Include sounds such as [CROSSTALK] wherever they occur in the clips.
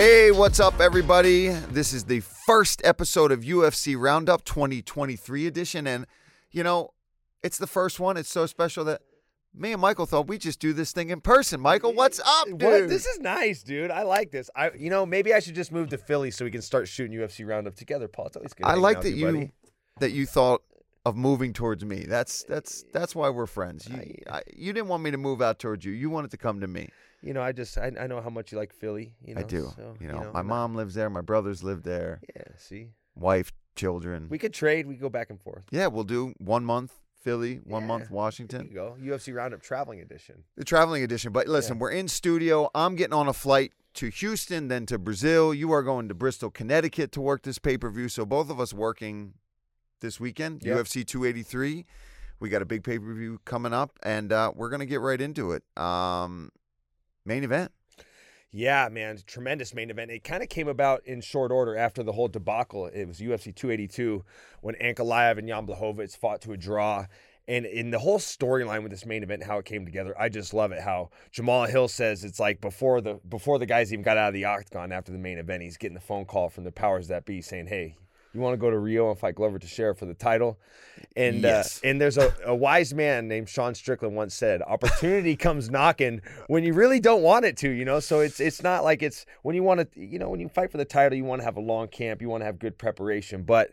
Hey, what's up, everybody? This is the first episode of UFC Roundup 2023 edition. And, you know, it's the first one. It's so special that me and Michael thought we'd just do this thing in person. Michael, what's up, dude? What? This is nice, dude. I like this. I, you know, maybe I should just move to Philly so we can start shooting UFC Roundup together, Paul. It's always good. I like that you buddy. that you thought of moving towards me. That's that's that's why we're friends. You, I, you didn't want me to move out towards you. You wanted to come to me. You know, I just I, I know how much you like Philly. You know, I do. So, you know, I'm my mom lives there. My brothers live there. Yeah. See, Wife, children. we could trade. We could go back and forth. yeah, we'll do one month Philly, one Yeah. month There Washington. you go. UFC Roundup traveling edition. The traveling edition. But listen, Yeah. we're in studio. I'm getting on a flight to Houston, then to Brazil. You are going to Bristol, Connecticut to work this pay per view. So both of us working this weekend, Yep. UFC 283. We got a big pay per view coming up, and uh, we're going to get right into it. Um, main event. Yeah, man, tremendous main event. It kind of came about in short order after the whole debacle. It was UFC 282 when Ankalaev and Jan Blachowicz fought to a draw. And in the whole storyline with this main event, how it came together, I just love it. How Jamal Hill says it's like before the before the guys even got out of the octagon after the main event, he's getting the phone call from the powers that be saying, "Hey, you want to go to Rio and fight Glover Teixeira for the title?" And Yes. uh, and there's a, a wise man named Sean Strickland once said, "Opportunity comes knocking when you really don't want it to." You know, so it's it's not like it's when you want to. You know, when you fight for the title, you want to have a long camp, you want to have good preparation, but.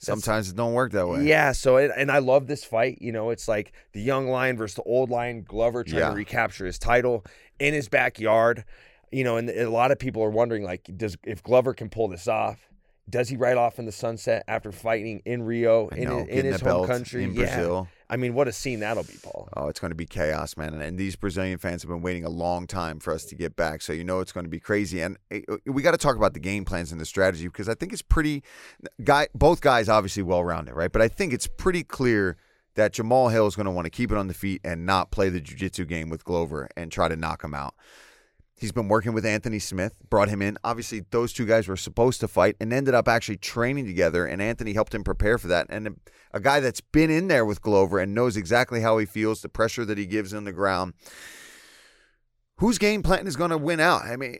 Sometimes it don't work that way. yeah, so it, and I love this fight. You know, it's like the young lion versus the old lion. Glover trying Yeah. to recapture his title in his backyard. You know, and a lot of people are wondering, like, does if Glover can pull this off? Does he ride off in the sunset after fighting in Rio in, know, in his home country? in yeah. Brazil. I mean, what a scene that'll be, Paul. Oh, it's going to be chaos, man. And, and these Brazilian fans have been waiting a long time for us to get back. So you know it's going to be crazy. And eh, we got to talk about the game plans and the strategy because I think it's pretty. Guy, both guys obviously well rounded, right? But I think it's pretty clear that Jamal Hill is going to want to keep it on the feet and not play the jiu-jitsu game with Glover and try to knock him out. He's been working with Anthony Smith, brought him in. Obviously, those two guys were supposed to fight and ended up actually training together, and Anthony helped him prepare for that. And a, guy that's been in there with Glover and knows exactly how he feels, the pressure that he gives on the ground. Whose game plan is going to win out? I mean,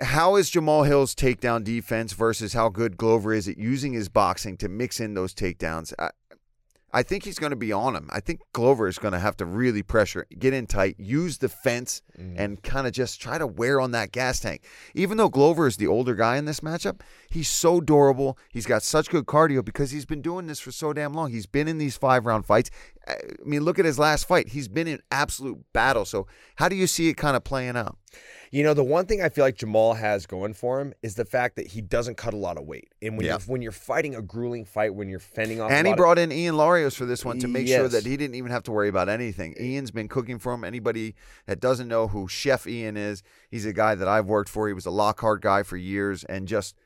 how is Jamal Hill's takedown defense versus how good Glover is at using his boxing to mix in those takedowns? I, I think he's going to be on him. I think Glover is going to have to really pressure, get in tight, use the fence, mm-hmm. and kind of just try to wear on that gas tank. Even though Glover is the older guy in this matchup, he's so durable. He's got such good cardio because he's been doing this for so damn long. He's been in these five round fights. I mean, look at his last fight. He's been in absolute battle. So, how do you see it kind of playing out? You know, the one thing I feel like Jamal has going for him is the fact that he doesn't cut a lot of weight. And when Yeah. you're when you're fighting a grueling fight, when you're fending off, a And he lot of- brought in Ian Larios for this one to make sure that he didn't even have to worry about anything. Eh Ian's been cooking for him. Anybody that doesn't know who Chef Ian is, he's a guy that I've worked for. He was a Lockhart guy for years and just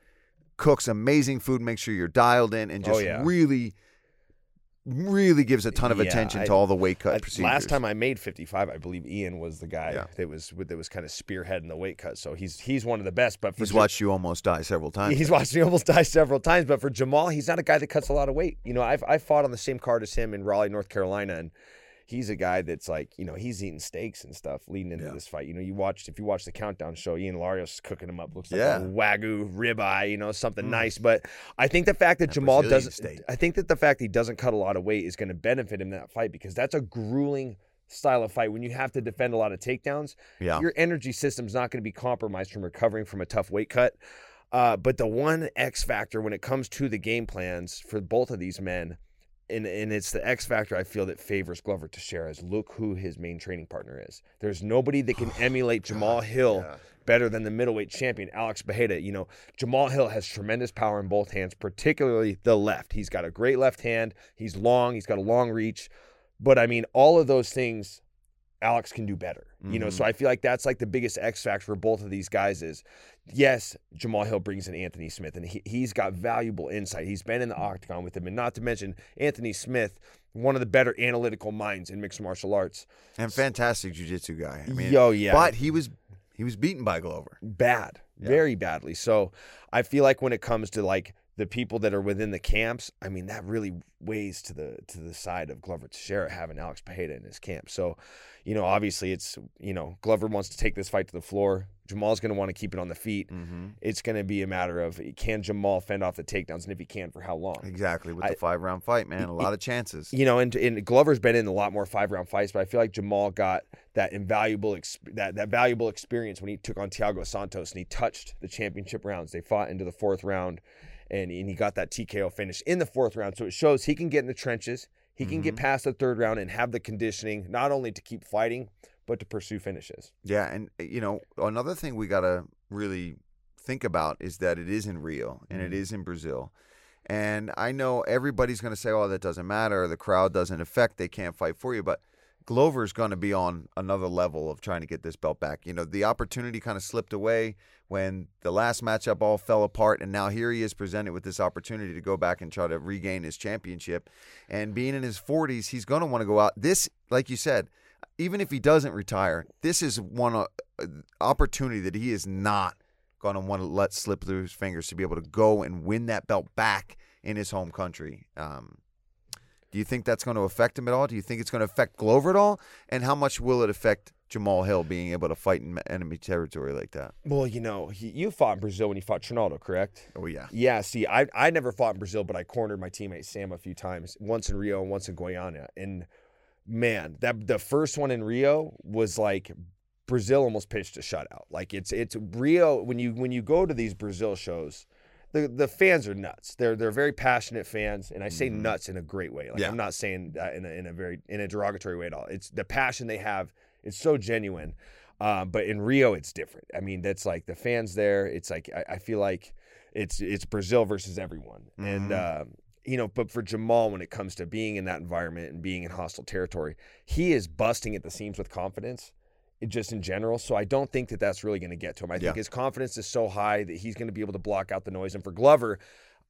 cooks amazing food, makes sure you're dialed in, and Oh, just yeah. really, really gives a ton of Yeah, attention I- to all the weight cut I- procedures. Last time I made 55, I believe Ian was the guy Yeah. that was that was kind of spearheading the weight cut. So he's he's one of the best. But for he's Ja- watched you almost die several times. He's watched me almost [LAUGHS] die several times, but for Jamal, he's not a guy that cuts a lot of weight. You know, I've I fought on the same card as him in Raleigh, North Carolina, and he's a guy that's like, you know, he's eating steaks and stuff leading into Yeah. this fight. You know, you watched if you watch the countdown show, Ian Larios cooking him up, looks like Yeah. a wagyu ribeye, you know, something Mm. nice. But I think the fact that That Jamal doesn't, steak. I think that the fact he doesn't cut a lot of weight is going to benefit him in that fight because that's a grueling style of fight when you have to defend a lot of takedowns yeah. your energy system's not going to be compromised from recovering from a tough weight cut. Uh, but the one X factor when it comes to the game plans for both of these men, and, and it's the X factor I feel that favors Glover Teixeira is look who his main training partner is. There's nobody that can [SIGHS] oh, emulate Jamal Hill yeah. better than the middleweight champion, Alex Pereira. You know, Jamal Hill has tremendous power in both hands, particularly the left. He's got a great left hand. He's long. He's got a long reach. But I mean, all of those things Alex can do better. You know, so mm-hmm. I feel like that's like the biggest X factor for both of these guys is yes, Jamal Hill brings in Anthony Smith and he, he's got valuable insight. He's been in the octagon with him. And not to mention Anthony Smith, one of the better analytical minds in mixed martial arts. and fantastic jujitsu guy. I mean, Yo, yeah. but he was he was beaten by Glover. bad, Yeah. very badly. So I feel like when it comes to like the people that are within the camps, I mean, that really weighs to the to the side of Glover Teixeira having Alex Pereira in his camp. So, you know, obviously it's you know Glover wants to take this fight to the floor. Jamal's going to want to keep it on the feet. Mm-hmm. It's going to be a matter of can Jamal fend off the takedowns, and if he can, for how long? Exactly with I- the five round fight, man, a lot of chances. You know, and, and Glover's been in a lot more five round fights, but I feel like Jamal got that invaluable ex- that that valuable experience when he took on Thiago Santos and he touched the championship rounds. They fought into the fourth round, and, and he got that TKO finish in the fourth round. So it shows he can get in the trenches, he can get past the third round, and have the conditioning not only to keep fighting but to pursue finishes. Yeah, and uh, you know another thing we gotta really think about is that it is in Rio and it Mhm. is in Brazil, and I know everybody's gonna say, "Oh, that doesn't matter. The crowd doesn't affect. They can't fight for you." But Glover's gonna be on another level of trying to get this belt back. You know, the opportunity kind of slipped away when the last matchup all fell apart, and now here he is presented with this opportunity to go back and try to regain his championship. And being in his 40s, he's gonna want to go out. This, like you said even if he doesn't retire, this is one uh, opportunity that he is not going to want to let slip through his fingers to be able to go and win that belt back in his home country. Um, do you think that's going to affect him at all? Do you think it's going to affect Glover at all? And how much will it affect Jamal Hill being able to fight in enemy territory like that? Well, you know, he, you fought in Brazil when you fought Trinaldo, correct? Oh yeah, Yeah, see, I I never fought in Brazil, but I cornered my teammate Sam a few times, once in Rio and once in Guyana. And man, that the first one in Rio was like Brazil almost pitched a shutout. Like it's it's Rio when you when you go to these Brazil shows, the the fans are nuts. They're they're very passionate fans, and I say Mhm. nuts in a great way. Like Yeah. I'm not saying that in a, in a very in a derogatory way at all. It's the passion they have. It's so genuine. Um, but in Rio, it's different. I mean, that's like the fans there. It's like I, I feel like it's it's Brazil versus everyone, and Mhm. um, you know. But for Jamal, when it comes to being in that environment and being in hostile territory, he is busting at the seams with confidence, just in general. So I don't think that that's really going to get to him. I Yeah. think his confidence is so high that he's going to be able to block out the noise. And for Glover,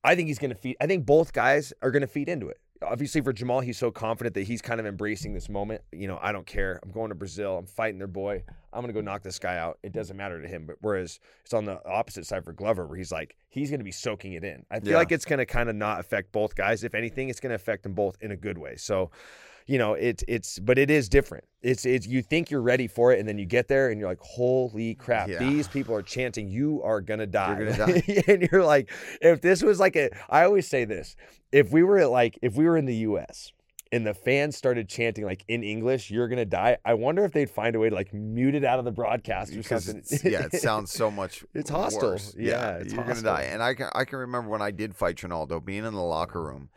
I think he's going to feed. I think both guys are going to feed into it. Obviously, for Jamal, he's so confident that he's kind of embracing this moment. You know, I don't care. I'm going to Brazil. I'm fighting their boy. I'm going to go knock this guy out. It doesn't matter to him. But whereas it's on the opposite side for Glover, where he's like, he's going to be soaking it in. I feel Yeah. like it's going to kind of not affect both guys. If anything, it's going to affect them both in a good way. So, you know, it's it's, but it is different. It's it's you think you're ready for it, and then you get there, and you're like, holy crap! Yeah. These people are chanting, "You are gonna die," You're gonna [LAUGHS] die. and you're like, if this was like a, I always say this, if we were at like, if we were in the U.S. and the fans started chanting like in English, "You're gonna die," I wonder if they'd find a way to like mute it out of the broadcast or because something. yeah, it sounds so much. [LAUGHS] It's hostile. worse. Yeah, it's you're hostile. gonna die. And I can I can remember when I did fight Trinaldo, being in the locker room,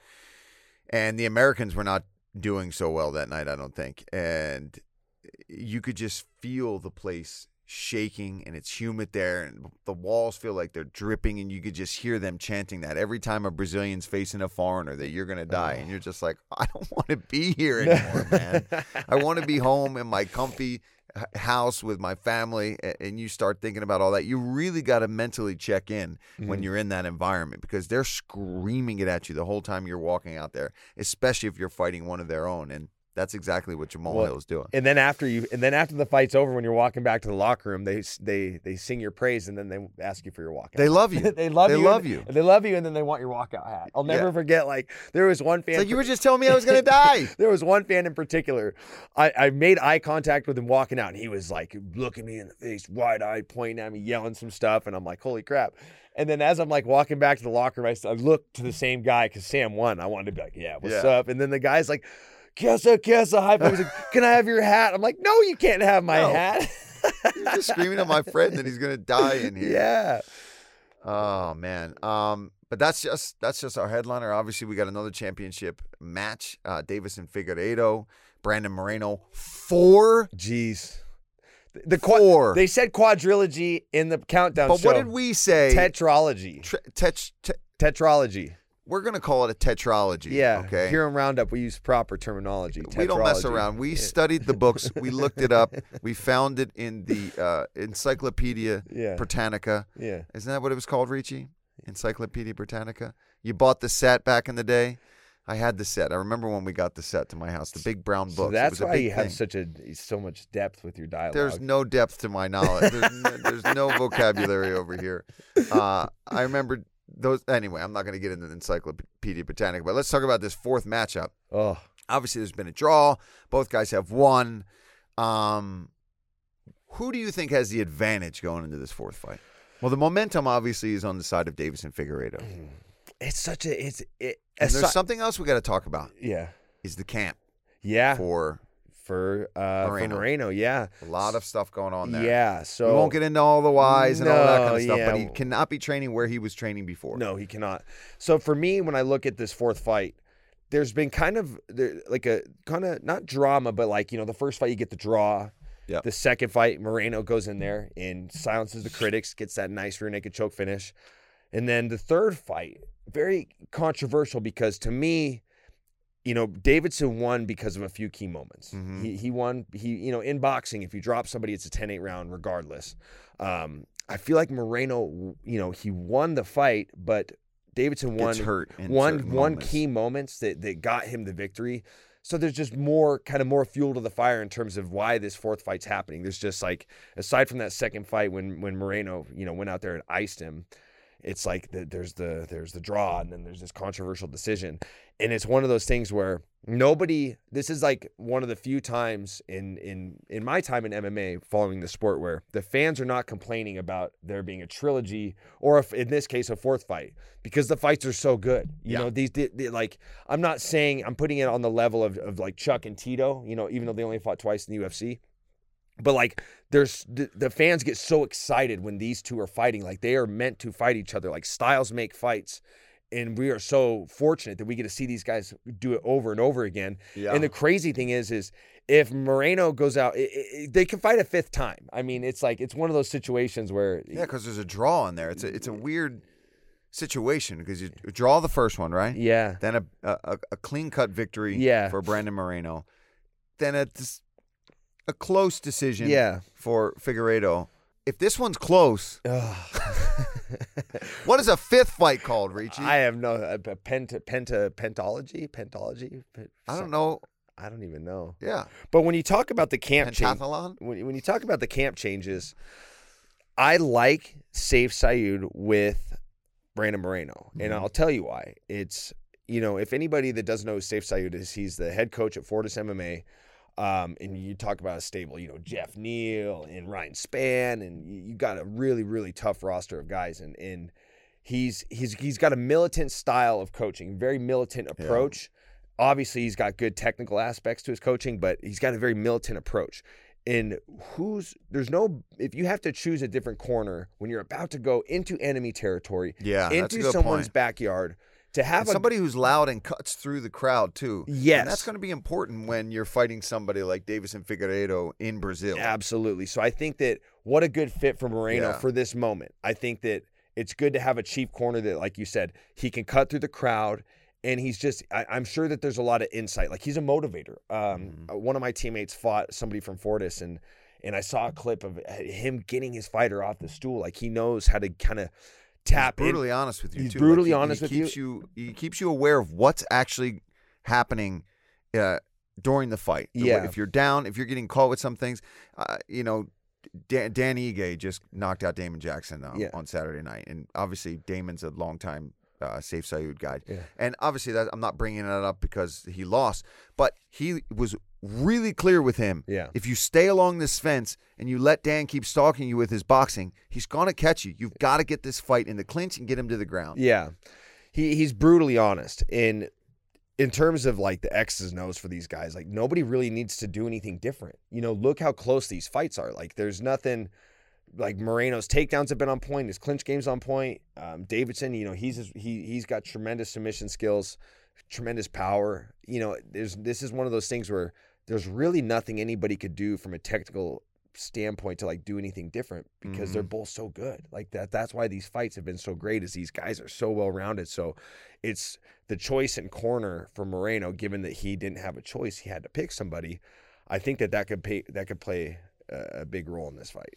and the Americans were not doing so well that night. I don't think, and eh, you could just feel the place shaking and it's humid there and the walls feel like they're dripping and you could just hear them chanting that every time a Brazilian's facing a foreigner that you're going to die and you're just like I don't want to be here [LAUGHS] anymore man I want to be home in my comfy house with my family and you start thinking about all that you really got to mentally check in when Mhm. you're in that environment because they're screaming it at you the whole time you're walking out there especially if you're fighting one of their own and that's exactly what Jamal Well, Hill is doing And then after you, and then after the fight's over, when you're walking back to the locker room, they they they sing your praise, and then they ask you for your walkout. they love you [LAUGHS] they love They you. love and- you. and They love you, and then they want your walkout hat. I'll never Yeah. forget. Like there was one fan. it's like you were just telling me I was going [LAUGHS] to die there was one fan in particular. I, I made eye contact with him walking out, and he was like looking me in the face, wide eyed, pointing at me, yelling some stuff, and I'm like, holy crap. And then as I'm like walking back to the locker room, I look to the same guy because Sam won. I wanted to be like, yeah, what's Yeah. up? And then the guy's like, Kessa, Kessa, high five. He's like, [LAUGHS] can I have your hat? I'm like, no, you can't have my No. hat. [LAUGHS] You're just screaming at my friend that he's going to die in here yeah. Oh man. Um, but that's just that's just our headliner. Obviously, we got another championship match. Uh, Deiveson Figueiredo, Brandon Moreno, four, Jeez. The, four. they said quadrilogy in the countdown but show. what did we say? Tetralogy. Tre- tet- te- Tetralogy. We're gonna call it a tetralogy. Yeah. Okay. Here in Roundup, we use proper terminology. we don't mess around. We studied the books. [LAUGHS] We looked it up. We found it in the uh, Encyclopedia Yeah. Britannica. Yeah. Isn't that what it was called, Ricci? Encyclopedia Britannica. You bought the set back in the day. I had the set. I remember when we got the set to my house, the big brown books. So It that's why you have thing. such a so much depth with your dialogue. There's no depth to my knowledge. There's no, there's no vocabulary over here. [LAUGHS] Uh, I remember those anyway. I'm not going to get into the Encyclopedia Britannica, but let's talk about this fourth matchup. Oh, Obviously, there's been a draw. Both guys have won. Um, who do you think has the advantage going into this fourth fight? Well, the momentum obviously is on the side of Deiveson Figueiredo. it's such a it's it. And there's asi- something else we got to talk about. yeah, Is the camp yeah for for uh Moreno. for Moreno. Yeah, a lot of stuff going on there. yeah. So we won't get into all the whys and all that kind of stuff, but he cannot be training where he was training before. No, he cannot. So for me, when I look at this fourth fight, there's been kind of there, like a kind of not drama, but like you know, the first fight you get the draw. Yep. The second fight, Moreno goes in there and silences the critics, gets that nice rear naked choke finish, and then the third fight, very controversial because to me, you know, Davidson won because of a few key moments. Mhm. He he won. He you know in boxing, if you drop somebody, it's a 10-8 round regardless. Um, I feel like Moreno, you know, he won the fight, but Davidson won hurt. One one moments. key moments that that got him the victory. So there's just more kind of more fuel to the fire in terms of why this fourth fight's happening. There's just like aside from that second fight when when Moreno you know went out there and iced him, it's like the, there's the there's the draw and then there's this controversial decision, and it's one of those things where nobody. This is like one of the few times in in in my time in MMA following the sport where the fans are not complaining about there being a trilogy or if in this case a fourth fight because the fights are so good. You Yeah. know these they, they- like I'm not saying I'm putting it on the level of of like Chuck and Tito. You know even though they only fought twice in the UFC. But like, there's the, the fans get so excited when these two are fighting. Like they are meant to fight each other. Like styles make fights, and we are so fortunate that we get to see these guys do it over and over again. Yeah. And the crazy thing is, is if Moreno goes out, it, it, they can fight a fifth time. I mean, it's like it's one of those situations where yeah, because there's a draw in there. It's a it's a mm. weird situation because you draw the first one, right? yeah, Then a a, a clean cut victory Yeah. for Brandon Moreno. Then a dis- a close decision yeah. for Figueiredo. If this one's close, [LAUGHS] what is a fifth fight called, Ricci? I have no uh, penta penta pentology pentology. I don't know. I don't even know. Yeah, But when you talk about the camp change, when, when you talk about the camp changes, I like Sayif Saud with Brandon Moreno. And Mhm. I'll tell you why. It's, you know, if anybody that doesn't know who Sayif Saud is, he's the head coach at Fortis MMA. Um, and you talk about a stable, you know, Geoff Neal and Ryan Spann, and you, got a really, really tough roster of guys. And, and he's, he's, he's got a militant style of coaching, very militant Yeah. approach. Obviously, he's got good technical aspects to his coaching, but he's got a very militant approach and who's there's no if you have to choose a different corner when you're about to go into enemy territory Yeah, into someone's point. backyard to have a somebody who's loud and cuts through the crowd too. yes And that's going to be important when you're fighting somebody like Deiveson Figueiredo in Brazil. absolutely so i think that what a good fit for moreno Yeah. for this moment i think that it's good to have a chief corner that like you said he can cut through the crowd and he's just I, i'm sure that there's a lot of insight like he's a motivator um, Mhm. uh, one of my teammates fought somebody from fortis and and i saw a clip of him getting his fighter off the stool like he knows how to kind of tap he's in brutally honest with you he's too. brutally he, honest he with you. keeps you. He keeps you aware of what's actually happening uh, during the fight. Yeah. If you're down, if you're getting caught with some things, uh, you know, Dan, Dan Ige just knocked out Damon Jackson uh, Yeah. on Saturday night, and obviously Damon's a longtime uh, Sayif Saud guy. Yeah. And obviously that I'm not bringing that up because he lost, but he was really clear with him. yeah If you stay along this fence and you let Dan keep stalking you with his boxing, he's gonna catch you. You've got to get this fight in the clinch and get him to the ground. Yeah. He he's brutally honest in in terms of like the X's and O's for these guys. Like nobody really needs to do anything different. You know, look how close these fights are. Like there's nothing like Moreno's takedowns have been on point, his clinch game's on point. Um, Davidson, you know, he's he he's got tremendous submission skills, tremendous power. You know, there's this is one of those things where there's really nothing anybody could do from a technical standpoint to like do anything different because they're both so good. Like that that's why these fights have been so great is these guys are so well rounded. So it's the choice in corner for Moreno given that he didn't have a choice, he had to pick somebody. I think that that could pay that could play a, a big role in this fight.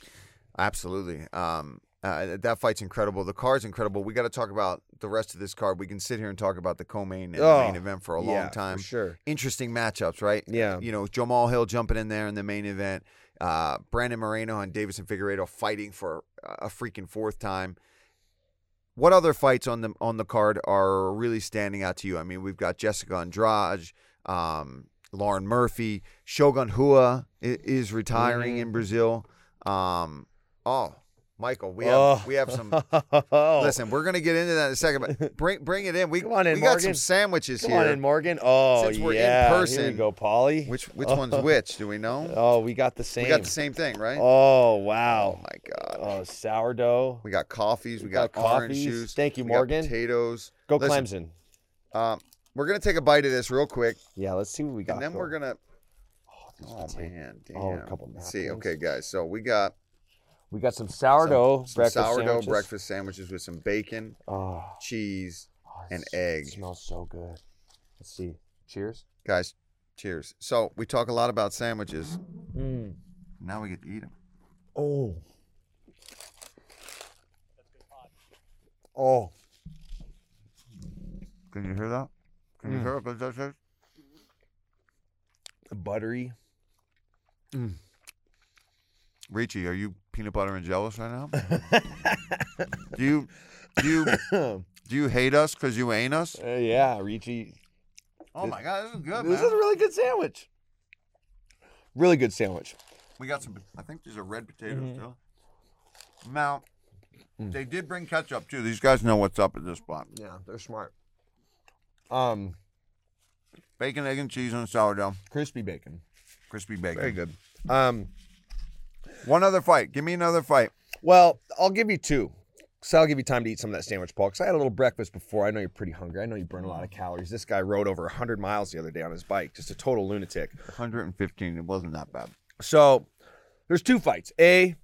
Absolutely. Um, uh, that fight's incredible. The card's incredible. We got to talk about the rest of this card. We can sit here and talk about the co-main and the Oh, main event for a Yeah, long time. Sure. Interesting matchups, right? Yeah. You know, Jamal Hill jumping in there in the main event. Uh, Brandon Moreno and Deiveson Figueiredo fighting for a freaking fourth time. what other fights on the on the card are really standing out to you? I mean, we've got Jessica Andrade, um, Lauren Murphy, Shogun Rua i- is retiring Mm-hmm. in Brazil. Um, oh, Michael, we have Oh. we have some. Listen, [LAUGHS] Listen, we're gonna get into that in a second, but [LAUGHS] bring bring it in. We Come on in, we got some sandwiches come here. on in, Morgan. Oh, Since we're in yeah. Here person, we go, Polly. Which which [LAUGHS] one's which? Do we know? Oh, we got the same. We got the same thing, right? Oh, Oh wow. my god. Oh, sourdough. We got coffees. We, We got, got orange coffees. juice. Thank you, Morgan. potatoes. Go Listen, Clemson. Um, we're gonna take a bite of this real quick, Yeah, let's see what we got. and then we're going. gonna. these Oh man, damn. Oh, a couple see, okay, guys. So we got We got some sourdough some breakfast sourdough sandwiches. breakfast sandwiches with some bacon, Oh, cheese. oh, And it's- egg. It smells so good. Let's see. Cheers. Guys, cheers. So we talk a lot about sandwiches. Mm. Now we get to eat them. Oh. Oh. Can you hear that? Can you Mm. hear what that says? Buttery. Richie, are you peanut butter and jealous right now? [LAUGHS] do you do you uh, [COUGHS] do you hate us because you ain't us? yeah, Ricci. Oh my god, this is good, This man. is a really good sandwich. Really good sandwich. We got some. I think these are red potatoes Mhm. still. Now, Mm. they did bring ketchup too. These guys know what's up at this spot. Yeah, they're smart. Um, Bacon, egg, and cheese on sourdough, crispy bacon. crispy bacon. Very good. Um, One other fight. Give me another fight. well, I'll give you two. So I'll give you time to eat some of that sandwich, Paul. Because I had a little breakfast before. I know you're pretty hungry. I know you burn a lot of calories. This guy rode over 100 miles the other day on his bike. Just a total lunatic. 115. It wasn't that bad. So there's two fights. A,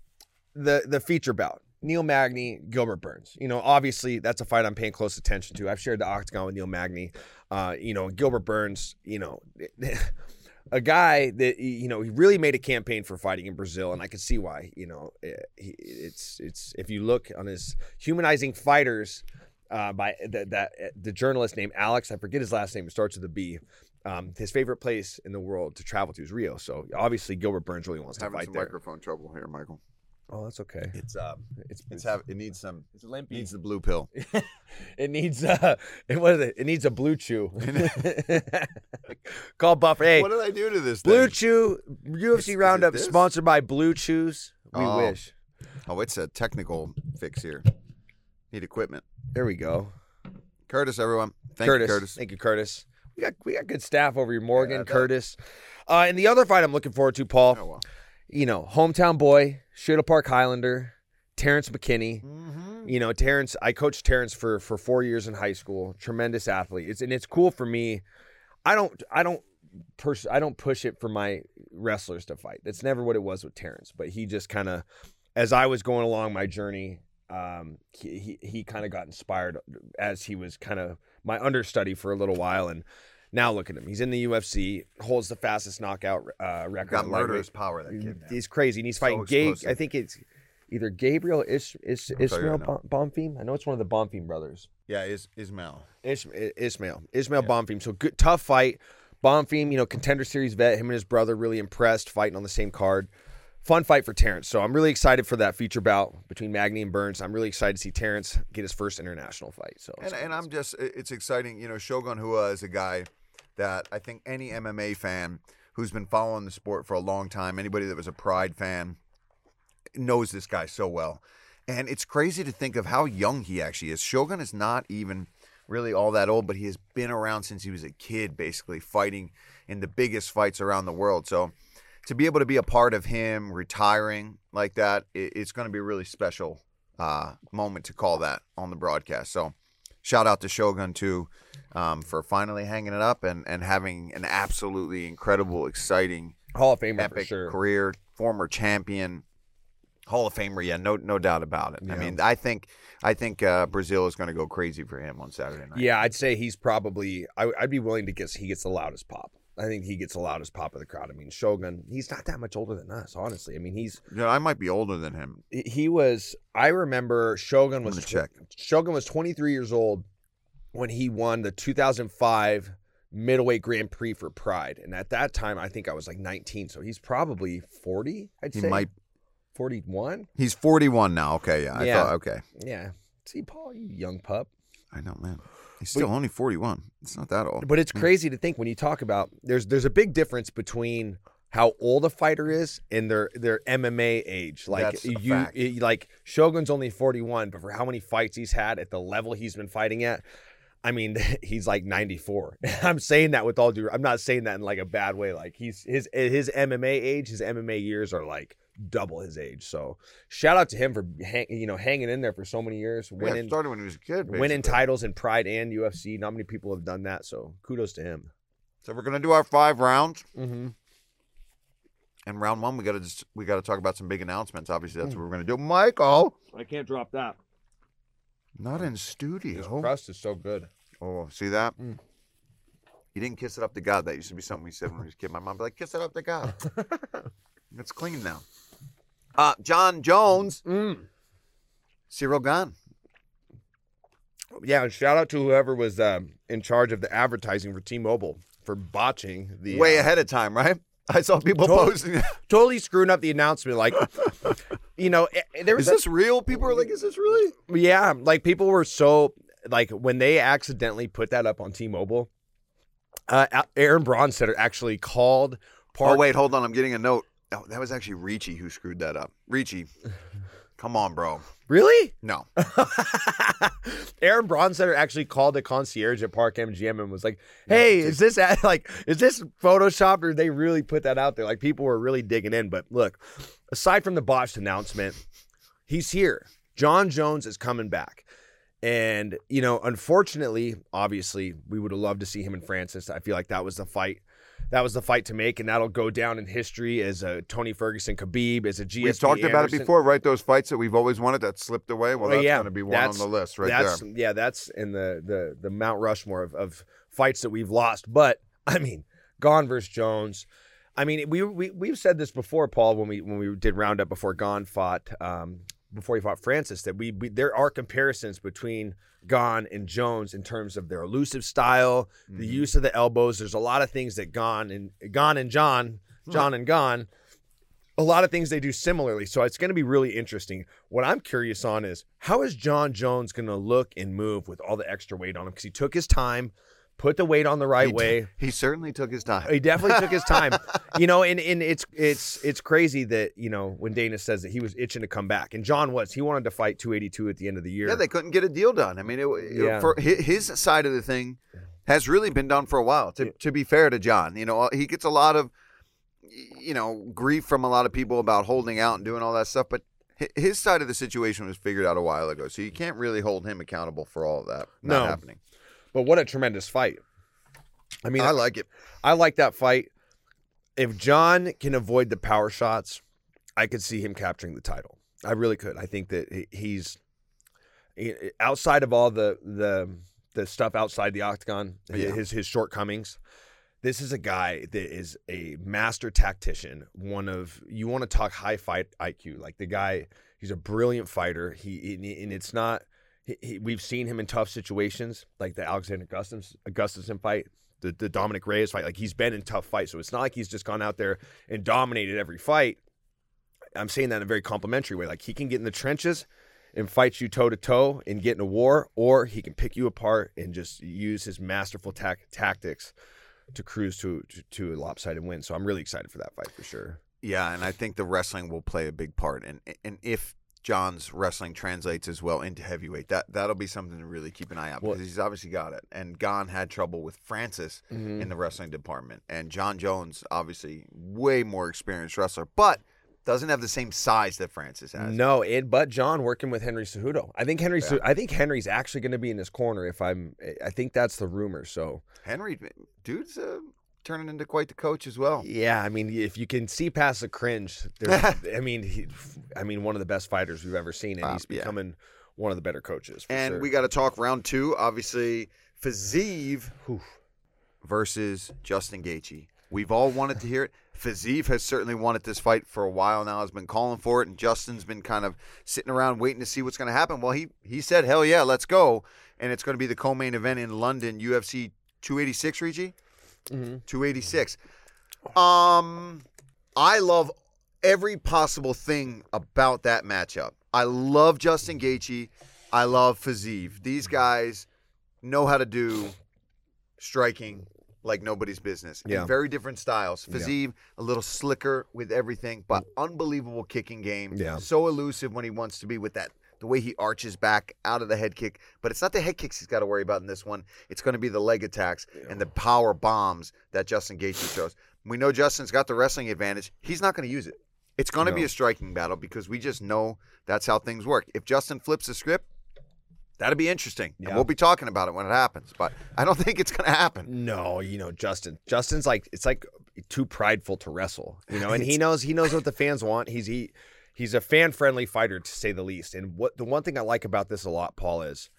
the the feature bout. Neil Magny, Gilbert Burns. You know, obviously that's a fight I'm paying close attention to. I've shared the octagon with Neil Magny. Uh, you know, Gilbert Burns, you know, [LAUGHS] a guy that you know, he really made a campaign for fighting in Brazil, and I can see why. You know, eh, he, it's it's if you look on his humanizing fighters uh, by that that the journalist named Alex, I forget his last name. It starts with a B. Um, his favorite place in the world to travel to is Rio. So obviously Gilbert Burns really wants to Having fight some there. microphone trouble here, Michael. Oh, that's okay. It's um, It's it's have it needs some it's limpy. needs the blue pill. [LAUGHS] it needs uh, it, [LAUGHS] what is it? It needs a blue chew. [LAUGHS] Call Buffer. Hey, What did I do to this Blue thing? Chew UFC is Roundup this? sponsored by Blue Chews. We Oh. wish. Oh, it's a technical fix here. Need equipment. There we go. Curtis, everyone. Thank Curtis. you, Curtis. Thank you, Curtis. We got we got good staff over here. Morgan, Yeah, Curtis. Uh, and the other fight I'm looking forward to, Paul. Oh, well. You know, hometown boy, Shadle Park Highlander, Terrence McKinney. Mm-hmm. you know terrence i coached terrence for for four years in high school tremendous athlete it's and it's cool for me i don't i don't push i don't push it for my wrestlers to fight that's never what it was with terrence but he just kind of as i was going along my journey um he he, he kind of got inspired as he was kind of my understudy for a little while and now look at him he's in the ufc holds the fastest knockout uh record Got murderous power, that kid. He's crazy, and he's So fighting Gabe. I think it's either Gabriel Is, Is, I'll tell you Ismael Bonfim. I know it's one of the Bonfim brothers. Yeah, is Ismael. Is, Ismael, Ismael Bonfim. So good, tough fight. Bonfim, you know, contender series vet. Him and his brother really impressed, fighting on the same card. Fun fight for Terrence. So I'm really excited for that feature bout between Magny and Burns. I'm really excited to see Terrence get his first international fight. So And, and I'm just, it's exciting. You know, Shogun Rua is a guy that I think any MMA fan who's been following the sport for a long time, anybody that was a Pride fan, knows this guy so well. And it's crazy to think of how young he actually is. Shogun is not even really all that old, but he has been around since he was a kid, basically fighting in the biggest fights around the world. So to be able to be a part of him retiring like that, it's going to be a really special uh, moment to call that on the broadcast. So shout out to Shogun too um, for finally hanging it up and, and having an absolutely incredible, exciting, Hall of Famer for epic sure. career, former champion, Hall of Famer. Yeah, no no doubt about it. I mean, I think I think uh, Brazil is going to go crazy for him on Saturday night. Yeah, I'd say he's probably. I, I'd be willing to guess he gets the loudest pop. I think he gets the loudest pop of the crowd. I mean, Shogun, he's not that much older than us, honestly. I mean, he's yeah, I might be older than him. he was. I remember Shogun was check. Shogun was 23 years old when he won the 2005 middleweight Grand Prix for Pride, and at that time, I think I was like 19. So he's probably 40. I'd He say might. 41. He's 41 now. Okay, yeah. I Yeah. thought okay. Yeah. See, Paul, you young pup. I know, man. He's still only 41. It's not that old. But it's hmm. crazy to think when you talk about there's there's a big difference between how old a fighter is and their their MMA age. Like That's you it- like Shogun's only 41, but for how many fights he's had at the level he's been fighting at, I mean, [LAUGHS] he's like 94. [LAUGHS] I'm saying that with all due I'm not saying that in like a bad way. Like he's his his MMA age, his MMA years are like double his age. So shout out to him for hang, you know hanging in there for so many years, Yeah, winning started when he was a kid. winning titles in Pride and UFC. Not many people have done that, so kudos to him. So we're gonna do our five rounds. Mm-hmm. And round one, we gotta just we gotta talk about some big announcements. Obviously, Hmm. that's what we're gonna do. Michael, I can't drop that. not in This studio. crust is so good. Oh, see that? Mm. You didn't kiss it up to God. That used to be something we said when we was a kid. My mom would be like, "Kiss it up to God." [LAUGHS] it's clean now. Uh, Jon Jones, Mm. Ciryl Gane. Yeah, and shout out to whoever was um, in charge of the advertising for T-Mobile for botching the way uh, ahead of time, right? [LAUGHS] I saw people Totally. posting. [LAUGHS] totally screwing up the announcement. Like, [LAUGHS] you know, eh, eh, there was Is this real? People are like, "Is this really?" yeah, like people were so like when they accidentally put that up on T-Mobile. Uh, A- Aaron Bronsteter actually called. Oh wait, hold on. I'm getting a note. Oh, that was actually Ricci who screwed that up. Ricci, [LAUGHS] come on, bro. really? No, [LAUGHS] Aaron Bronsteter actually called the concierge at Park MGM and was like, "Hey, is this [LAUGHS] like is this photoshopped or they really put that out there? Like people were really digging in." But look, aside from the botched announcement, he's here. Jon Jones is coming back. And, you know, unfortunately, obviously, we would have loved to see him and Francis. I feel like that was the fight. That was the fight to make, and that'll go down in history as a Tony Ferguson Khabib, as a GSP. we've talked about it before, right? Those fights that we've always wanted that slipped away. Well, that's yeah, going to be one on the list right that's, there. Yeah, that's in the the the Mount Rushmore of, of fights that we've lost. But I mean, Gane versus Jones. I mean, we we we've said this before, Paul, when we when we did roundup before Gane fought um, before he fought Francis, that we, we there are comparisons between Gane and Jones in terms of their elusive style, the Mhm. use of the elbows. There's a lot of things that Gane and Gane and Jon, Jon and Gane a lot of things they do similarly. So it's going to be really interesting. What I'm curious on is how is Jon Jones going to look and move with all the extra weight on him? Because he took his time, put the weight on the right He way. He certainly took his time. He definitely took his time. [LAUGHS] You know, and, and it's it's it's crazy that, you know, when Dana says that he was itching to come back. And Jon was. He wanted to fight 282 at the end of the year. Yeah, they couldn't get a deal done. I mean, it, Yeah. for his, his side of the thing has really been done for a while. To, to be fair to Jon, you know, uh, he gets a lot of, you know, grief from a lot of people about holding out and doing all that stuff. But his side of the situation was figured out a while ago, so you can't really hold him accountable for all of that not No. happening. But what a tremendous fight. I mean, I like it. I like that fight. If Jon can avoid the power shots, I could see him capturing the title. I really could. I think that he's outside of all the the the stuff outside the octagon, Yeah. his his shortcomings. This is a guy that is a master tactician. One of you want to talk high fight IQ. Like the guy, he's a brilliant fighter. He and and it's not. He, he, we've seen him in tough situations, like the Alexander Gustafsson fight, the, the Dominic Reyes fight. Like he's been in tough fights, so it's not like he's just gone out there and dominated every fight. I'm saying that in a very complimentary way. Like he can get in the trenches and fight you toe to toe and get in a war, or he can pick you apart and just use his masterful tac- tactics to cruise to, to to a lopsided win. So I'm really excited for that fight for sure. Yeah, and I think the wrestling will play a big part. And and if Jon's wrestling translates as well into heavyweight, that that'll be something to really keep an eye out Well- because he's obviously got it. And Gane had trouble with Francis Mm-hmm. in the wrestling department, and Jon Jones, obviously, way more experienced wrestler, but doesn't have the same size that Francis has. No, and but Jon working with Henry Cejudo. I think Henry. Cejudo- I think Henry's actually going to be in his corner. If I'm, I think that's the rumor. So Henry, dude's uh, turning into quite the coach as well. yeah, I mean, if you can see past the cringe, [LAUGHS] I mean, he, I mean, one of the best fighters we've ever seen, and Uh, he's yeah. becoming one of the better coaches. For And sure. we got to talk round two. Obviously, Fiziev versus Justin Gaethje. We've all wanted to hear it. Fiziev has certainly wanted this fight for a while now. Has been calling for it, and Justin's been kind of sitting around waiting to see what's going to happen. Well, he he said, "Hell yeah, let's go!" And it's going to be the co-main event in London, UFC 286. Rigi, Mhm. 286. Um, I love every possible thing about that matchup. I love Justin Gaethje. I love Fiziev. These guys know how to do striking like nobody's business. in Yeah. very different styles. Yeah. A little slicker with everything, but unbelievable kicking game. Yeah. So elusive when he wants to be with that. The way he arches back out of the head kick. But it's not the head kicks he's got to worry about in this one. It's going to be the leg attacks and the power bombs that Justin Gaethje shows. We know Justin's got the wrestling advantage. He's not going to use it. It's going to be a striking battle because we just know that's how things work. If Justin flips the script, that'll be interesting. And we'll be talking about it when it happens. But I don't [LAUGHS] think it's going to happen. No, you know, Justin. Justin's like it's like too prideful to wrestle, you know, and he [LAUGHS] knows he knows what the fans want. He's he he's a fan friendly fighter to say the least. And what the one thing I like about this a lot, Paul, is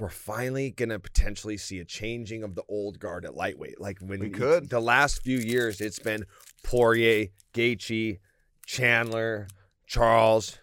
we're finally gonna potentially see a changing of the old guard at lightweight. Like when We could. the last few years, it's been Poirier, Gaethje, Chandler, Charles,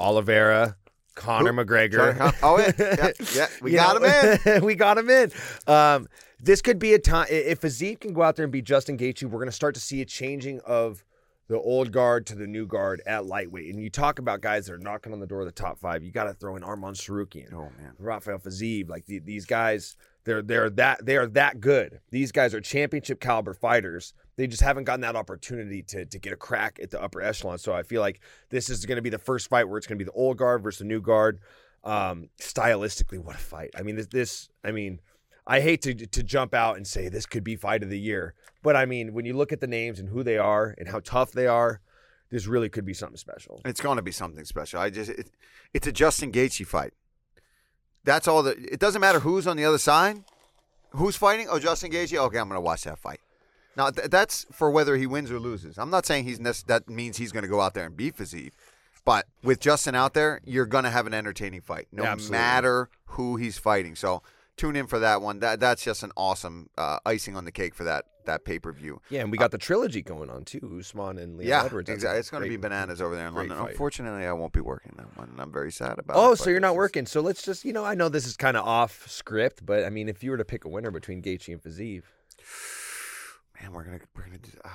Oliveira, Conor McGregor. Sorry. Oh, [LAUGHS] yeah, yeah. We got know, him in. [LAUGHS] we got him in. Um, this could be a time if Azib can go out there and be Justin Gaethje, we're going to start to see a changing of the old guard to the new guard at lightweight. And you talk about guys that are knocking on the door of the top five. You got to throw in Arman Tsarukyan, Oh man. Rafael Fiziev. Like the, these guys, they're they're that they are that good. These guys are championship caliber fighters. They just haven't gotten that opportunity to to get a crack at the upper echelon. So I feel like this is going to be the first fight where it's going to be the old guard versus the new guard. Um, stylistically, what a fight! I mean, this, this I mean, I hate to to jump out and say this could be fight of the year, but I mean, when you look at the names and who they are and how tough they are, this really could be something special. It's going to be something special. I just it, it's a Justin Gaethje fight. That's all that. It doesn't matter who's on the other side. Who's fighting? Oh, Justin Gaethje. Okay, I'm going to watch that fight. Now th- that's for whether he wins or loses. I'm not saying he's nec- that means he's going to go out there and beat Fiziev. But with Justin out there, you're going to have an entertaining fight, no Absolutely. matter who he's fighting. So tune in for that one. That that's just an awesome uh, icing on the cake for that that pay per view. Yeah, and we got the trilogy going on too. Usman and Leon Yeah, Edwards. Exactly. It's going to be bananas over there in London. fight. Unfortunately, I won't be working that one, and I'm very sad about it. Oh, but so you're not working. So let's just, you know, I know this is kind of off script, but I mean, if you were to pick a winner between Gaethje and Fiziev, Man, we're gonna we're gonna do. Uh,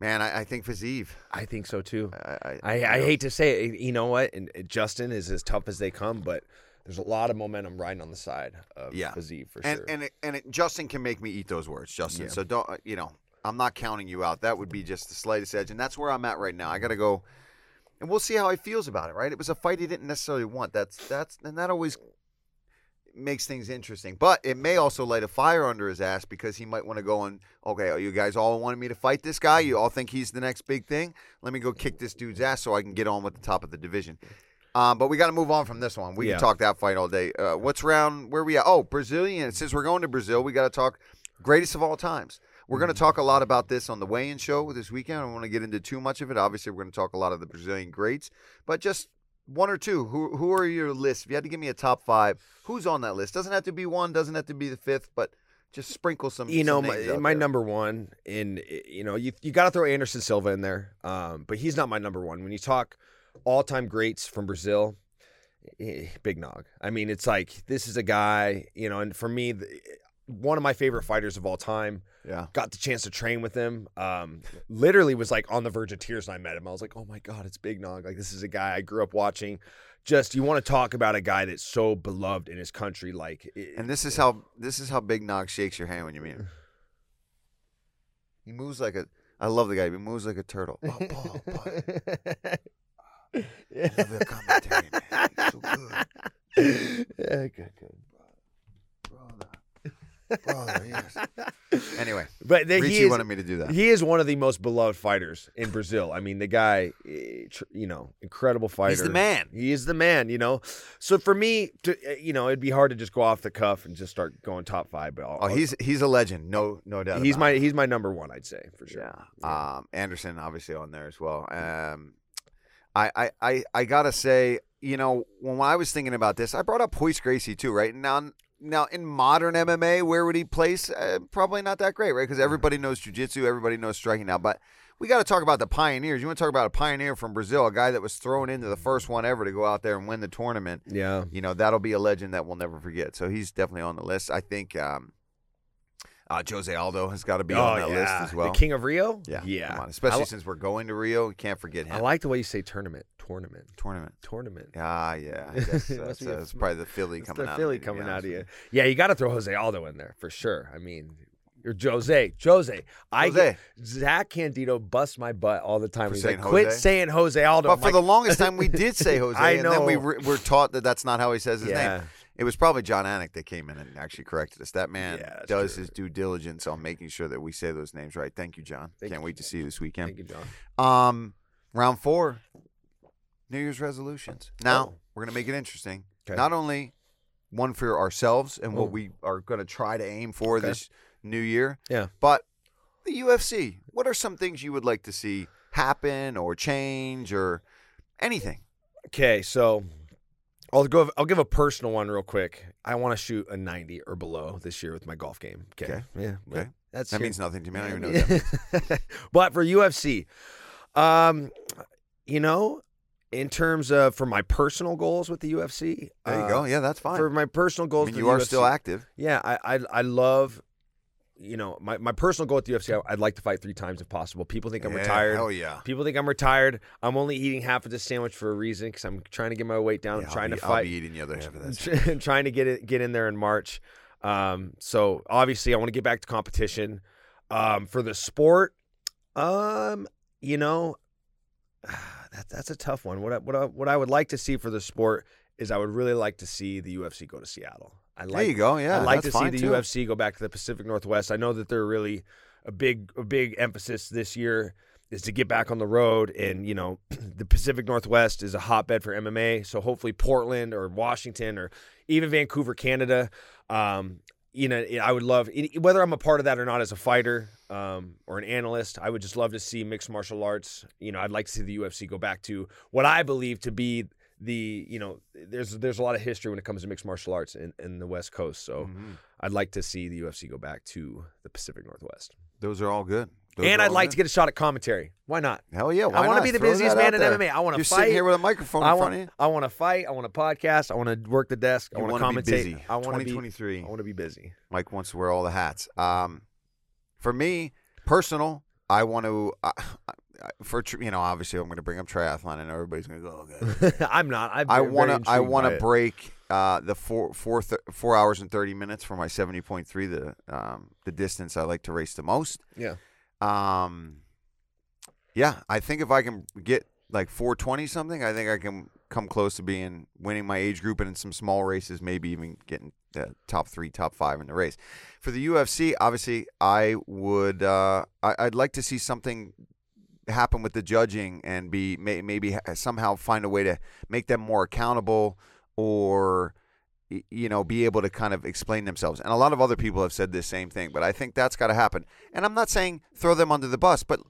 Man, I, I think Fiziev. I think so too. I, I, I, I hate to say it. You know what? And uh, Justin is as tough as they come, but there's a lot of momentum riding on the side of Yeah. Fiziev for and sure. and it, and it, Justin can make me eat those words, Justin. Yeah. So don't uh, you know? I'm not counting you out. That would be just the slightest edge, and that's where I'm at right now. I got to go, and we'll see how he feels about it. Right? It was a fight he didn't necessarily want. That's that's and that always makes things interesting. But it may also light a fire under his ass because he might want to go and okay, you guys all wanted me to fight this guy. You all think he's the next big thing. Let me go kick this dude's ass so I can get on with the top of the division. Um, but we got to move on from this one. We Yeah. can talk that fight all day. Uh, what's round? Where we at? Oh, Brazilian. Since we're going to Brazil, we got to talk greatest of all times. We're going to talk a lot about this on the weigh-in show this weekend. I don't want to get into too much of it. Obviously, we're going to talk a lot of the Brazilian greats, but just one or two. Who who are your list? If you had to give me a top five, who's on that list? Doesn't have to be one. Doesn't have to be the fifth, but just sprinkle some. you know, some my, my number one, and you know, you you got to throw Anderson Silva in there, um, but he's not my number one. When you talk all time greats from Brazil, eh, Big Nog. I mean, it's like this is a guy, you know, and for me, the, one of my favorite fighters of all time. Yeah. Got the chance to train with him. Um, literally was like on the verge of tears when I met him. I was like, oh my god, it's Big Nog. Like this is a guy I grew up watching. Just you want to talk about a guy that's so beloved in his country, like it- And this is how this is how Big Nog shakes your hand when you meet him. He moves like a. I love the guy. He moves like a turtle. [LAUGHS] Yeah. I love the commentary, man. He's so good. yeah, good, good. Brother. Brother, yes. Anyway, But the, Richie he is, wanted me to do that. he is one of the most beloved fighters in Brazil. I mean, the guy, eh, you know, incredible fighter. He's the man. He is the man, you know. So for me, to, eh, you know, it'd be hard to just go off the cuff and just start going top five. But I'll, Oh, he's he's a legend. No no doubt. he's my it. he's my number one, I'd say for sure. Yeah. Um, Anderson obviously on there as well. Um, I, I, I, I gotta say, you know, when I was thinking about this, I brought up Royce Gracie too, right? Now, now in modern MMA, where would he place? Uh, probably not that great, right? Because everybody knows jujitsu, everybody knows striking now. But we got to talk about the pioneers. You want to talk about a pioneer from Brazil, a guy that was thrown into the first one ever to go out there and win the tournament. Yeah. You know, that'll be a legend that we'll never forget. So he's definitely on the list. I think. Um, Uh, Jose Aldo has got to be oh on that list as well. the King of Rio. yeah, yeah. come on. Especially li- since we're going to Rio, you can't forget him. I like the way you say tournament, tournament, tournament. tournament. Ah, yeah. I guess [LAUGHS] that's, must be a- that's probably the Philly coming the out. Philly of me, coming out of you. Yeah, you got to throw Jose Aldo in there for sure. I mean, you're Jose. Jose. I Jose. get, Zach Candido busts my butt all the time. For He's saying like, quit saying Jose Aldo. But I'm for like, the longest [LAUGHS] time, we did say [LAUGHS] Jose, I and then we re- were taught that that's not how he says his yeah. name. It was probably Jon Anik that came in and actually corrected us. That man Yeah, does true. his due diligence on making sure that we say those names right. Thank you, Jon. Thank Can't you. wait to see you this weekend. Thank you, Jon. Um, round four, New Year's resolutions. Now Oh. we're gonna make it interesting. Okay. Not only one for ourselves and Oh. what we are gonna try to aim for Okay. this new year, Yeah. but the UFC. What are some things you would like to see happen or change or anything? Okay, so I'll go. I'll give a personal one real quick. I want to shoot a 90 or below this year with my golf game. Okay. Okay. Yeah. Okay. That's That means nothing to me. I don't even know. [LAUGHS] That but for UFC, um, you know, in terms of for my personal goals with the UFC, There you uh, go. Yeah, that's fine. For my personal I goals, mean, you are UFC, still active. Yeah, I, I I love. You know, my, my personal goal at the UFC, I- I'd like to fight three times if possible. People think I'm Yeah, retired. Hell yeah. People think I'm retired. I'm only eating half of this sandwich for a reason because I'm trying to get my weight down. Yeah, I'm trying be, to I'll be eating the other half of that. [LAUGHS] trying to get it get in there in March. Um, so obviously I want to get back to competition. Um, for the sport, um, you know, [SIGHS] that, that's a tough one. What I, what I, what I would like to see for the sport is I would really like to see the UFC go to Seattle. I There like you go. Yeah, I'd like to see the too. UFC go back to the Pacific Northwest. I know that they're really a big a big emphasis this year is to get back on the road and you know [CLEARS THROAT] the Pacific Northwest is a hotbed for MMA so hopefully Portland or Washington or even Vancouver Canada um, you know I would love whether I'm a part of that or not as a fighter um, or an analyst I would just love to see mixed martial arts you know I'd like to see the UFC go back to what I believe to be the you know there's there's a lot of history when it comes to mixed martial arts in, in the West Coast so Mhm. I'd like to see the UFC go back to the Pacific Northwest. Those are all good. Those and I'd like good. to get a shot at commentary. Why not? Hell yeah! I want to be the Throw busiest man in there. MMA. I want to You're fight. sitting here with a microphone I in front of want you. I want to fight. I want to podcast. I want to work the desk. I You want to commentate. busy. I want to be 2023. I want to be busy. Mike wants to wear all the hats. Um, for me, personal, I want to. Uh, for you know, obviously, I'm going to bring up triathlon, and everybody's going to go, "Oh, God." [LAUGHS] I'm not. I'm I want to. I want to break uh, the four four th- four hours and thirty minutes for my seventy point three. The um, the distance I like to race the most. Yeah. Um, yeah, I think if I can get like 420 something, I think I can come close to being winning my age group and in some small races, maybe even getting the top three, top five in the race. For the UFC, obviously, I would, uh, I, I'd like to see something happen with the judging and be may, maybe somehow find a way to make them more accountable or you know be able to kind of explain themselves. And a lot of other people have said this same thing but i think that's got to happen. And i'm not saying throw them under the bus but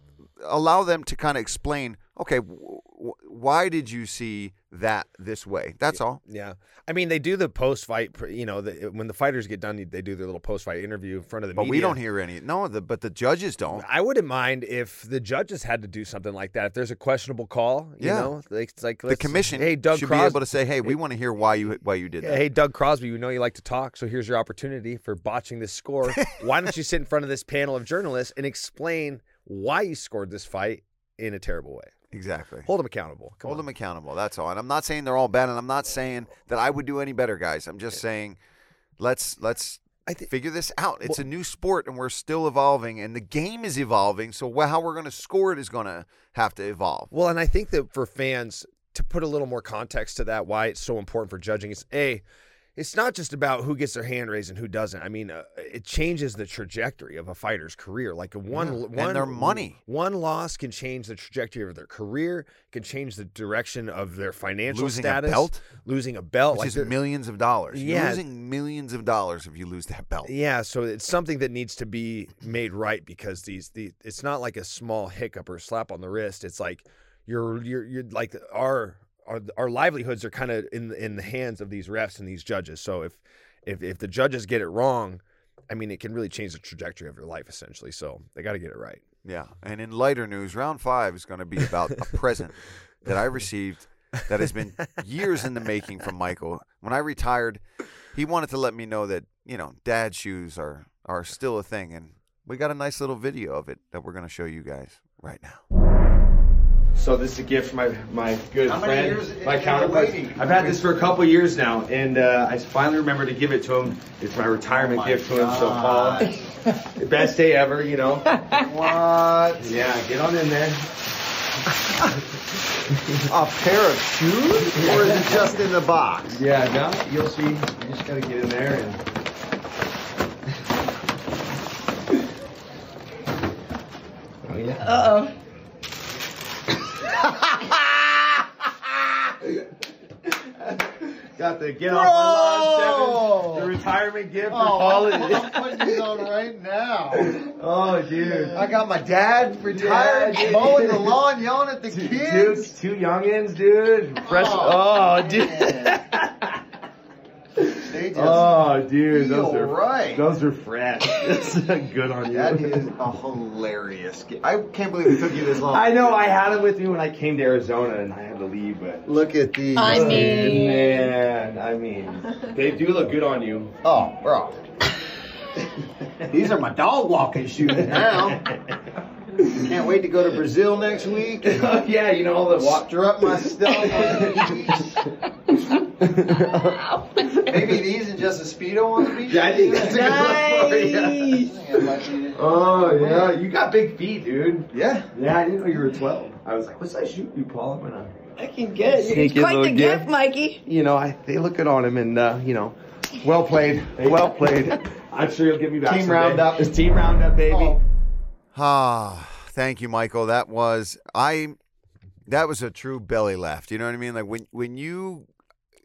allow them to kind of explain okay w- w- why did you see that this way that's all Yeah, I mean they do the post fight. You know, the, when the fighters get done, they do their little post fight interview in front of the but media. we don't hear any no the, but the judges don't I wouldn't mind if the judges had to do something like that. If there's a questionable call, you Yeah. know, like, it's like the commission Hey, Doug should Crosby. be able to say hey we want to hear why you why you did Yeah, that hey, Doug Crosby, we know you like to talk, so here's your opportunity for botching this score. [LAUGHS] why don't you sit in front of this panel of journalists and explain why you scored this fight in a terrible way? Exactly Hold them accountable. Come Hold on. them accountable. That's all. And I'm not saying they're all bad, and I'm not saying that I would do any better, guys. I'm just saying, let's let's I thi- figure this out. It's a new sport, and we're still evolving, and the game is evolving. So how we're going to score it is going to have to evolve. Well, and I think that for fans to put a little more context to that, why it's so important for judging is a, it's not just about who gets their hand raised and who doesn't. I mean, uh, it changes the trajectory of a fighter's career. Like one, Yeah, and their money. one loss can change the trajectory of their career, can change the direction of their financial Losing status. a belt, losing a belt, which like is millions of dollars. You're Yeah. losing millions of dollars if you lose that belt. Yeah, so it's something that needs to be made right because these the it's not like a small hiccup or slap on the wrist. It's like you're you're you're like our our, our livelihoods are kind of in the- in the hands of these refs and these judges. So if if if the judges get it wrong, I mean it can really change the trajectory of your life essentially. So they got to get it right. Yeah. And in lighter news, round five is going to be about a present [LAUGHS] that I received that has been years in the making from Michael. When I retired, he wanted to let me know that, you know, dad shoes are are still a thing, and we got a nice little video of it that we're going to show you guys right now. So this is a gift from my my good How friend, my counterpart. I've had this for a couple years now, and uh, I finally remember to give it to him. It's my retirement Oh my gift to him. So Paul, best day ever, you know. [LAUGHS] What? Yeah, get on in there. A pair of shoes? Or is it just in the box? Yeah, no, you'll see. You just gotta get in there and. Oh yeah. Uh oh. [LAUGHS] Got the get off my lawn, Bro! The retirement gift for Oh, Paul. I'm putting these on right now. [LAUGHS] Oh, dude. I got my dad retired, Yeah, mowing the lawn, yelling at the Dude, kids. two youngins, dude. Fresh. Oh, Oh, dude. [LAUGHS] They just oh, dude. Those are right. Those are fresh. [LAUGHS] It's good on you. That is a hilarious. gi- I can't believe it took you this long. I know. I had them with me when I came to Arizona, and I had to leave, but. Look at these. I dude. mean- Man, I mean, they do look good on you. Oh, bro. [LAUGHS] These are my dog walking shoes [LAUGHS] now. Can't wait to go to Brazil next week. yeah, you know all the walk. Strut my stuff on the beach. Maybe these and just a speedo on the beach. Yeah, I think that's a good one for you. Nice. [LAUGHS] Oh yeah, you got big feet, dude. Yeah. Yeah, I didn't know you were 12. I was like, what size shoe you, Paul? I'm gonna. I can get it. Sneaky It's quite the gift. gift, Mikey. You know, I they look good on him, and uh, you know, well played, well played. [LAUGHS] I'm sure you'll get me back. Team someday. roundup. It's team roundup, baby. Oh. Ah, thank you, Michael. That was I. That was a true belly laugh. You know what I mean? Like when when you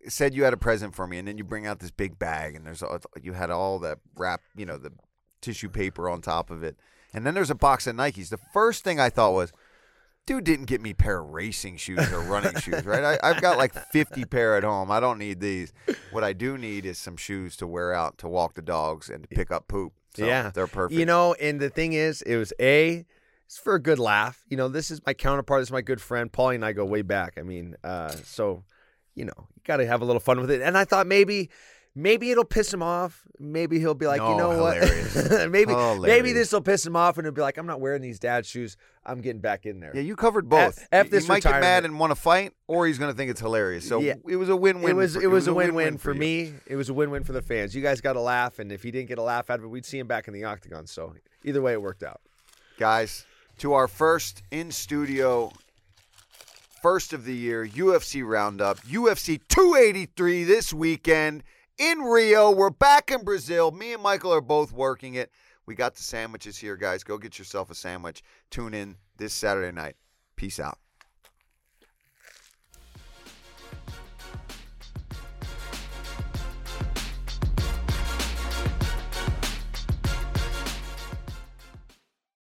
said you had a present for me, and then you bring out this big bag, and there's all, you had all the wrap, you know, the tissue paper on top of it, and then there's a box of Nikes. The first thing I thought was. Dude didn't get me a pair of racing shoes or running shoes, right? I, I've got like 50 pair at home. I don't need these. What I do need is some shoes to wear out to walk the dogs and to pick up poop. So Yeah. they're perfect. You know, and the thing is, it was a. It's for a good laugh. You know, this is my counterpart. This is my good friend. Paulie and I go way back. I mean, uh, so, you know, you got to have a little fun with it. And I thought maybe, maybe it'll piss him off. Maybe he'll be like, you know what? hilarious. [LAUGHS] maybe, maybe Hilarious. this will piss him off, and he'll be like, I'm not wearing these dad shoes. I'm getting back in there. Yeah, you covered both. F- F he this might get mad and want to fight, or he's going to think it's hilarious. So Yeah. it was a win-win. It was for- it was a win-win for for me. It was a win-win for the fans. You guys got a laugh, and if he didn't get a laugh out of it, we'd see him back in the octagon. So either way, it worked out. guys. To our first in studio, first of the year UFC roundup, UFC 283 this weekend in Rio. We're back in Brazil. Me and Michael are both working it. We got the sandwiches here, guys. Go get yourself a sandwich. Tune in this Saturday night. Peace out.